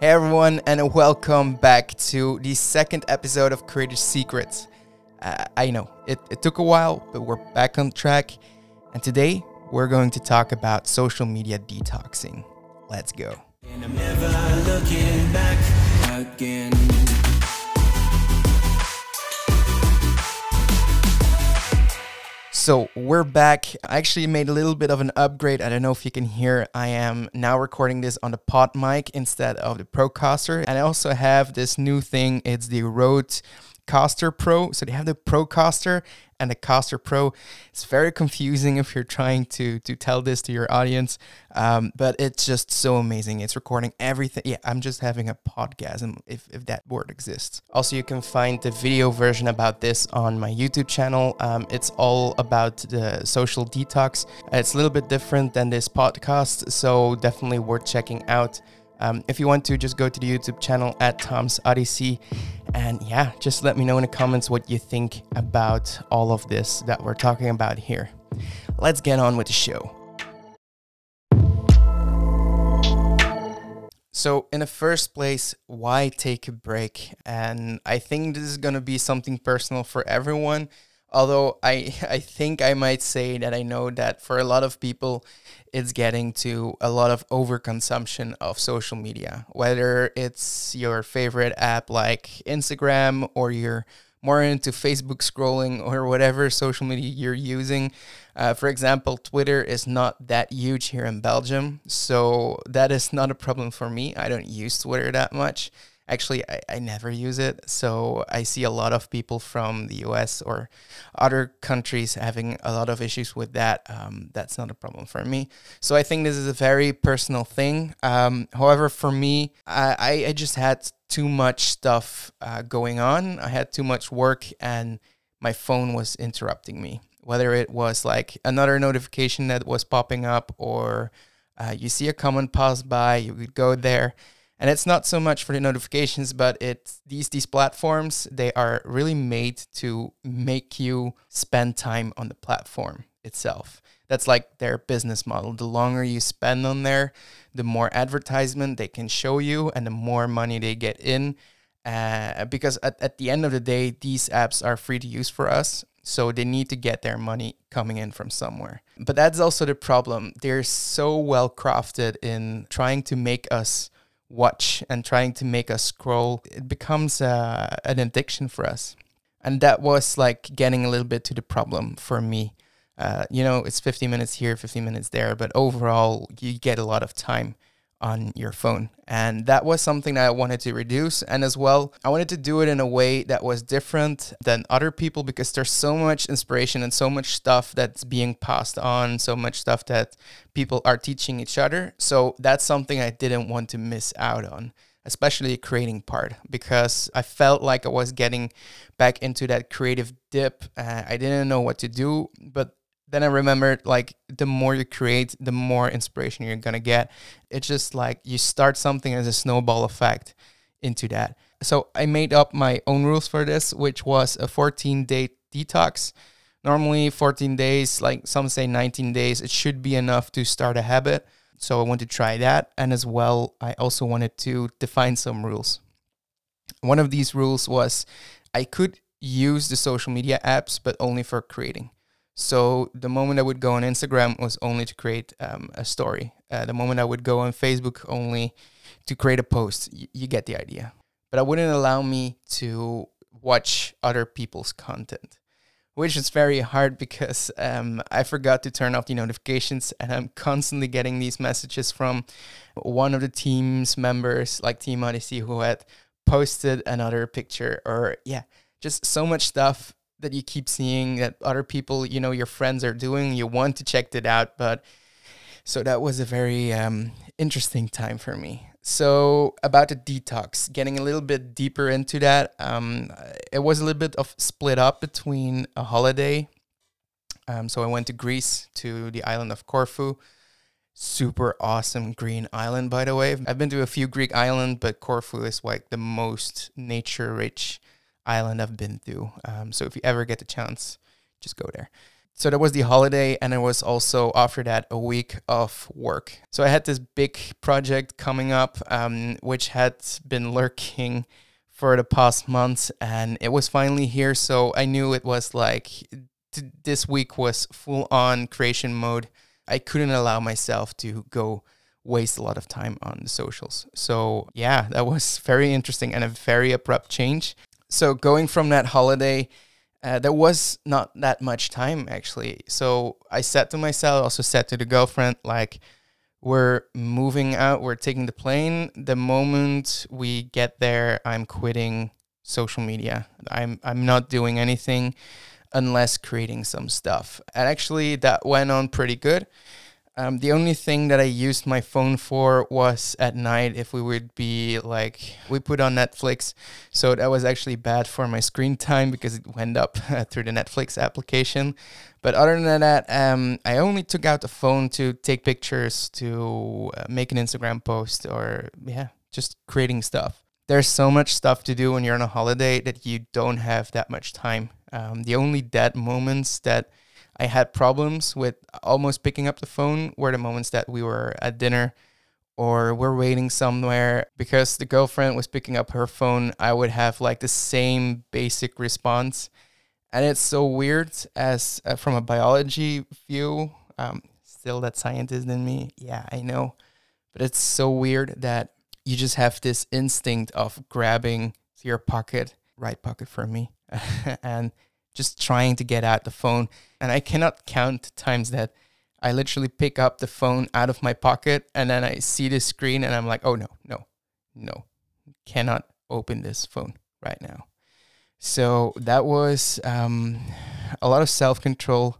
Hey everyone, and welcome back to the second episode of Creator Secrets. Uh, I know it, it took a while, but we're back on track. And today we're going to talk about social media detoxing. Let's go. So we're back. I actually made a little bit of an upgrade. I don't know if you can hear. I am now recording this on the pod mic instead of the Procaster. And I also have this new thing. It's the Rode Caster Pro. So they have the Procaster and the Caster Pro. It's very confusing if you're trying to to tell this to your audience, um, but it's just so amazing. It's recording everything. Yeah, I'm just having a podcast if if that word exists. Also, you can find the video version about this on my YouTube channel. Um, it's all about the social detox. It's a little bit different than this podcast, so definitely worth checking out. Um, if you want to, just go to the YouTube channel at Tom's Odyssey. And yeah, just let me know in the comments what you think about all of this that we're talking about here. Let's get on with the show. So, in the first place, why take a break? And I think this is going to be something personal for everyone. Although I, I think I might say that I know that for a lot of people, it's getting to a lot of overconsumption of social media, whether it's your favorite app like Instagram or you're more into Facebook scrolling or whatever social media you're using. Uh, for example, Twitter is not that huge here in Belgium, so that is not a problem for me. I don't use Twitter that much. Actually, I, I never use it. So I see a lot of people from the US or other countries having a lot of issues with that. Um, that's not a problem for me. So I think this is a very personal thing. Um, however, for me, I, I just had too much stuff uh, going on. I had too much work and my phone was interrupting me. Whether it was like another notification that was popping up or uh, you see a comment pass by, you would go there and it's not so much for the notifications but it's these these platforms they are really made to make you spend time on the platform itself that's like their business model the longer you spend on there the more advertisement they can show you and the more money they get in uh, because at, at the end of the day these apps are free to use for us so they need to get their money coming in from somewhere. But that's also the problem. They're so well crafted in trying to make us watch and trying to make us scroll, it becomes uh, an addiction for us. And that was like getting a little bit to the problem for me. Uh, you know, it's 50 minutes here, 50 minutes there, but overall, you get a lot of time on your phone. And that was something that I wanted to reduce. And as well, I wanted to do it in a way that was different than other people because there's so much inspiration and so much stuff that's being passed on, so much stuff that people are teaching each other. So that's something I didn't want to miss out on. Especially the creating part, because I felt like I was getting back into that creative dip. Uh, I didn't know what to do, but then I remembered like the more you create, the more inspiration you're gonna get. It's just like you start something as a snowball effect into that. So I made up my own rules for this, which was a 14 day detox. Normally 14 days, like some say 19 days, it should be enough to start a habit. So I want to try that. And as well, I also wanted to define some rules. One of these rules was I could use the social media apps, but only for creating. So the moment I would go on Instagram was only to create um, a story. Uh, the moment I would go on Facebook only to create a post. Y- you get the idea. But I wouldn't allow me to watch other people's content, which is very hard because um, I forgot to turn off the notifications, and I'm constantly getting these messages from one of the team's members, like Team Odyssey, who had posted another picture, or yeah, just so much stuff that you keep seeing that other people, you know, your friends are doing. You want to check it out, but so that was a very um, interesting time for me. So about the detox, getting a little bit deeper into that, um, it was a little bit of split up between a holiday. Um, so I went to Greece to the island of Corfu. Super awesome green island, by the way. I've been to a few Greek islands, but Corfu is like the most nature rich island I've been through. Um, so if you ever get the chance, just go there. So that was the holiday, and it was also after that a week of work. So I had this big project coming up, um, which had been lurking for the past months, and it was finally here. So I knew it was like t- this week was full on creation mode. I couldn't allow myself to go waste a lot of time on the socials. So yeah, that was very interesting and a very abrupt change. So going from that holiday uh, there was not that much time actually. So I said to myself, also said to the girlfriend, like, we're moving out, we're taking the plane. The moment we get there, I'm quitting social media. I'm I'm not doing anything unless creating some stuff. And actually that went on pretty good. Um, the only thing that I used my phone for was at night if we would be like, we put on Netflix. So that was actually bad for my screen time because it went up through the Netflix application. But other than that, um, I only took out the phone to take pictures, to uh, make an Instagram post, or yeah, just creating stuff. There's so much stuff to do when you're on a holiday that you don't have that much time. Um, the only dead moments that I had problems with almost picking up the phone were the moments that we were at dinner or we're waiting somewhere because the girlfriend was picking up her phone. I would have like the same basic response. And it's so weird as uh, from a biology view, um, still that scientist in me. Yeah, I know. But it's so weird that you just have this instinct of grabbing your pocket, right pocket for me, and just trying to get at the phone. And I cannot count times that I literally pick up the phone out of my pocket and then I see the screen and I'm like, oh no, no, no, cannot open this phone right now. So that was um, a lot of self control,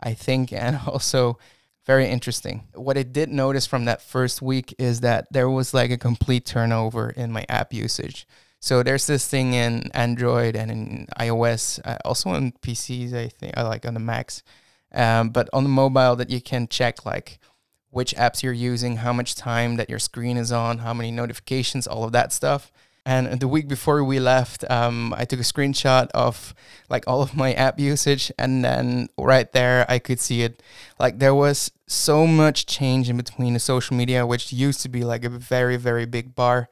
I think, and also very interesting. What I did notice from that first week is that there was like a complete turnover in my app usage. So there's this thing in Android and in iOS, uh, also on PCs, I think, uh, like on the Macs, um, but on the mobile that you can check like which apps you're using, how much time that your screen is on, how many notifications, all of that stuff. And the week before we left, um, I took a screenshot of like all of my app usage, and then right there I could see it. Like there was so much change in between the social media, which used to be like a very very big bar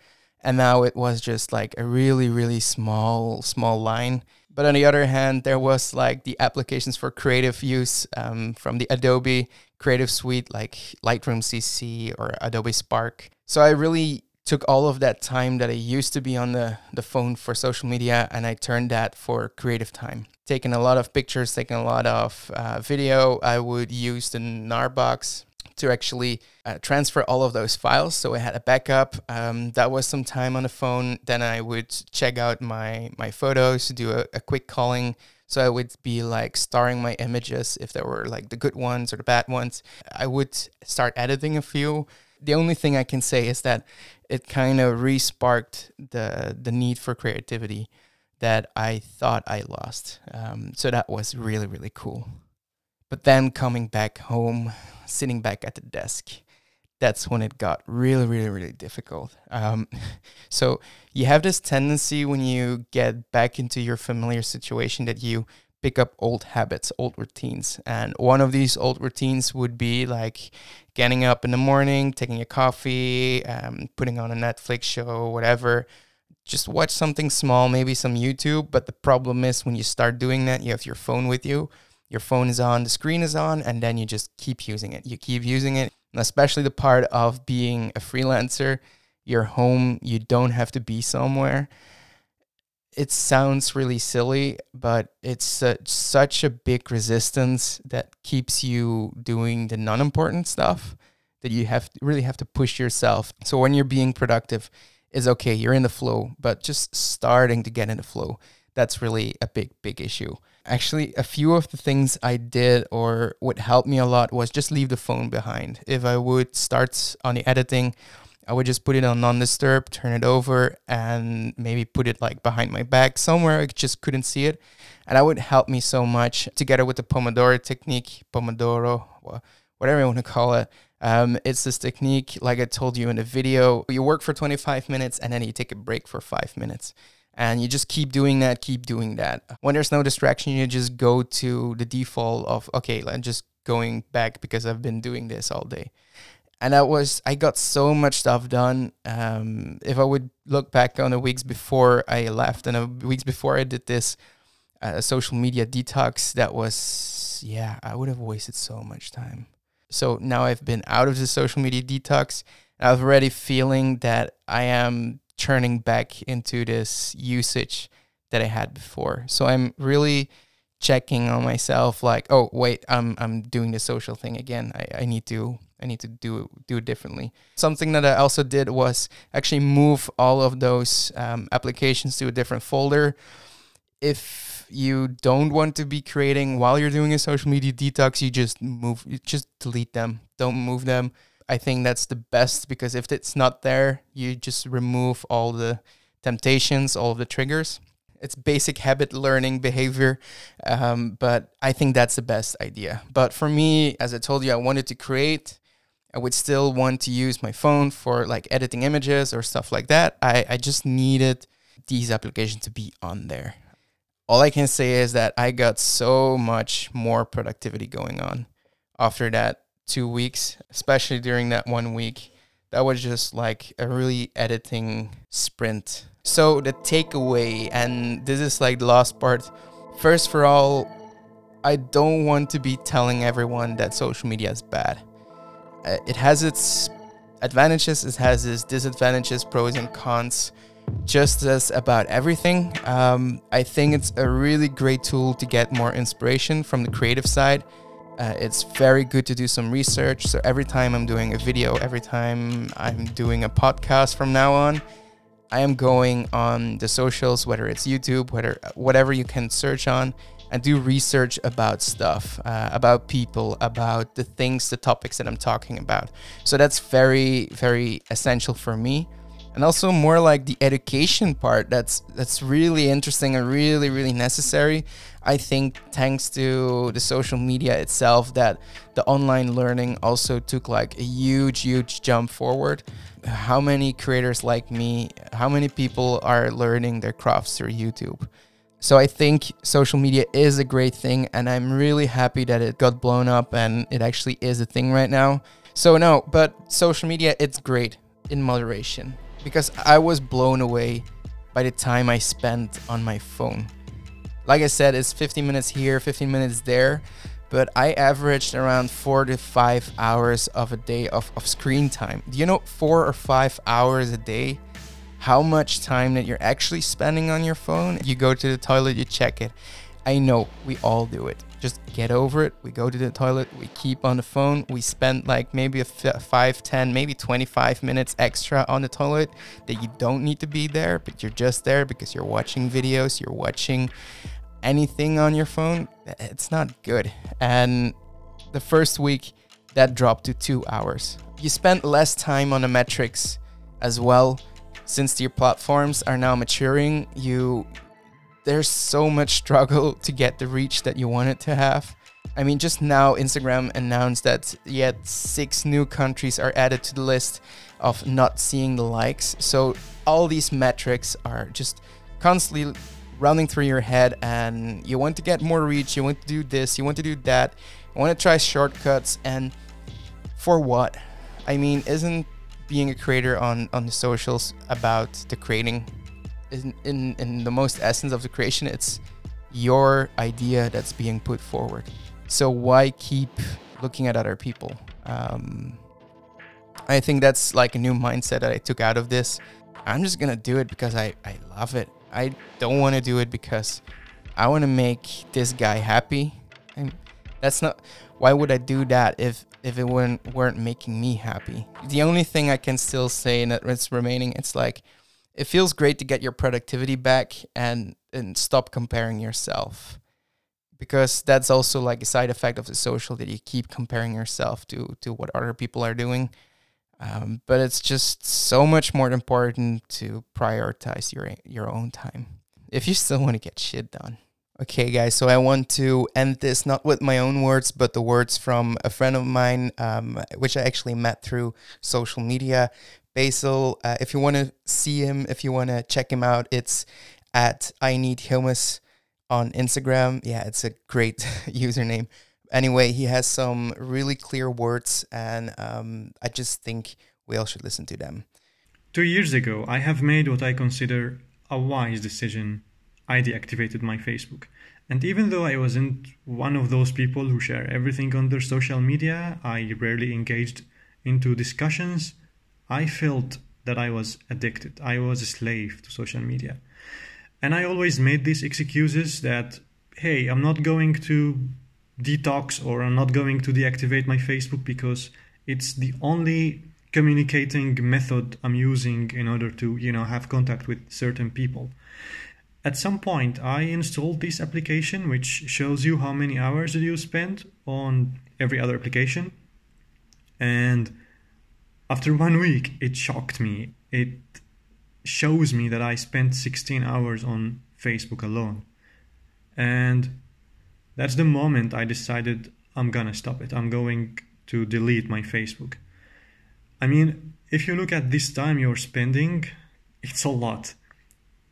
and now it was just like a really really small small line. But on the other hand there was like the applications for creative use um, from the adobe creative suite like lightroom cc or adobe spark. So i really took all of that time that i used to be on the, the phone for social media and i turned that for creative time. Taking a lot of pictures taking a lot of uh, video i would use the Gnarbox to actually uh, transfer all of those files. So I had a backup. Um, that was some time on the phone. Then I would check out my my photos, do a, a quick culling. So I would be like starring my images if there were like the good ones or the bad ones. I would start editing a few. The only thing I can say is that it kind of re-sparked the the need for creativity that I thought I lost. Um, so that was really really cool. But then coming back home, sitting back at the desk, that's when it got really, really, really difficult. Um, so you have this tendency when you get back into your familiar situation that you pick up old habits, old routines. And one of these old routines would be like getting up in the morning, taking a coffee, um, putting on a Netflix show, whatever. Just watch something small, maybe some YouTube. But the problem is when you start doing that, you have your phone with you your phone is on, the screen is on, and then you just keep using it. You keep using it, especially the part of being a freelancer, you're home, you don't have to be somewhere. It sounds really silly, but it's a, such a big resistance that keeps you doing the non important stuff that you have really have to push yourself. So when you're being productive, is okay, you're in the flow, but just starting to get in the flow, that's really a big, big issue actually a few of the things I did or what helped me a lot was just leave the phone behind. If I would start on the editing, I would just put it on non-disturb, turn it over, and maybe put it like behind my back somewhere I just couldn't see it, and that would help me so much. Together with the Pomodoro technique, Pomodoro, whatever you want to call it, um, it's this technique, like I told you in the video, you work for 25 minutes and then you take a break for five minutes and you just keep doing that, keep doing that. When there's no distraction, you just go to the default of okay, I'm just going back because I've been doing this all day. And that was I got so much stuff done. Um, if I would look back on the weeks before I left and the weeks before I did this uh, social media detox, that was yeah, I would have wasted so much time. So now I've been out of the social media detox. And I'm already feeling that I am turning back into this usage that I had before. So I'm really checking on myself like, oh wait, I'm I'm doing the social thing again. I, I need to I need to do do it differently. Something that I also did was actually move all of those um, applications to a different folder. If you don't want to be creating while you're doing a social media detox, you just move, you just delete them. Don't move them. I think that's the best because if it's not there, you just remove all the temptations, all the triggers. It's basic habit learning behavior, um, but I think that's the best idea. But for me, as I told you, I wanted to create. I would still want to use my phone for like editing images or stuff like that. I, I just needed these applications to be on there. All I can say is that I got so much more productivity going on after that two weeks, especially during that one week. That was just like a really editing sprint. So, the takeaway, and this is like the last part. First, for all, I don't want to be telling everyone that social media is bad. Uh, it has its advantages, it has its disadvantages, pros and cons, just as about everything. Um, I think it's a really great tool to get more inspiration from the creative side uh, it's very good to do some research. So every time I'm doing a video, every time I'm doing a podcast from now on, I am going on the socials, whether it's YouTube, whether whatever you can search on, and do research about stuff, uh, about people, about the things, the topics that I'm talking about. So that's very, very essential for me and also more like the education part that's that's really interesting and really really necessary i think thanks to the social media itself that the online learning also took like a huge huge jump forward. How many creators like me how many people are learning their crafts through youtube? So I think social media is a great thing, and I'm really happy that it got blown up and it actually is a thing right now. So no, but social media, it's great in moderation because I was blown away by the time I spent on my phone. Like I said, it's 15 minutes here, 15 minutes there, but I averaged around four to five hours of a day of, of screen time. Do you know four or five hours a day? How much time that you're actually spending on your phone? You go to the toilet, you check it. I know we all do it just get over it. We go to the toilet, we keep on the phone, we spend like maybe a f- 5, 10, maybe 25 minutes extra on the toilet that you don't need to be there, but you're just there because you're watching videos, you're watching anything on your phone. Eh, it's not good. And the first week, that dropped to two hours. You spent less time on the metrics as well. Since your platforms are now maturing, you there's so much struggle to get the reach that you want it to have. I mean, just now Instagram announced that yet six new countries are added to the list of not seeing the likes. So all these metrics are just constantly running through your head, and you want to get more reach. You want to do this. You want to do that. You want to try shortcuts, and for what? I mean, isn't being a creator on on the socials about the creating in, in, in the most essence of the creation, it's your idea that's being put forward. So why keep looking at other people? Um, I think that's like a new mindset that I took out of this. I'm just gonna do it because I, I love it. I don't want to do it because I want to make this guy happy. That's not why would I do that if if it weren't weren't making me happy. The only thing I can still say that it's remaining, it's like it feels great to get your productivity back and and stop comparing yourself because that's also like a side effect of the social that you keep comparing yourself to to what other people are doing. Um, but it's just so much more important to prioritize your your own time if you still want to get shit done. Okay guys so i want to end this not with my own words but the words from a friend of mine um, which i actually met through social media Basil. Uh, if you want to see him, if you want to check him out, it's at I Need Hummus on Instagram. Yeah, it's a great username. Anyway, he has some really clear words, and um, I just think we all should listen to them. Two years ago, I have made what I consider a wise decision. I deactivated my Facebook. And even though I wasn't one of those people who share everything on their social media, I rarely engaged into discussions, I felt that I was addicted. I was a slave to social media. And I always made these excuses that, hey, I'm not going to detox or I'm not going to deactivate my Facebook because it's the only communicating method I'm using in order to, you know, have contact with certain people. At some point, I installed this application which shows you how many hours you spend on every other application. And after one week, it shocked me. It shows me that I spent 16 hours on Facebook alone. And that's the moment I decided I'm gonna stop it. I'm going to delete my Facebook. I mean, if you look at this time you're spending, it's a lot.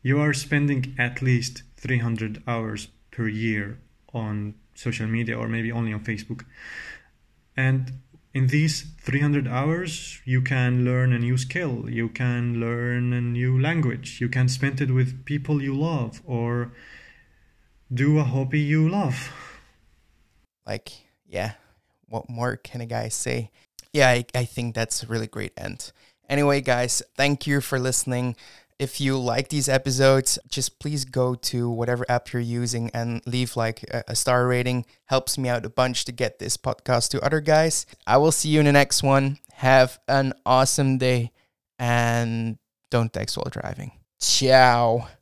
You are spending at least 300 hours per year on social media or maybe only on Facebook. And in these 300 hours, you can learn a new skill, you can learn a new language, you can spend it with people you love or do a hobby you love. Like, yeah, what more can a guy say? Yeah, I, I think that's a really great end. Anyway, guys, thank you for listening. If you like these episodes, just please go to whatever app you're using and leave like a, star rating. Helps me out a bunch to get this podcast to other guys. I will see you in the next one. Have an awesome day and don't text while driving. Ciao.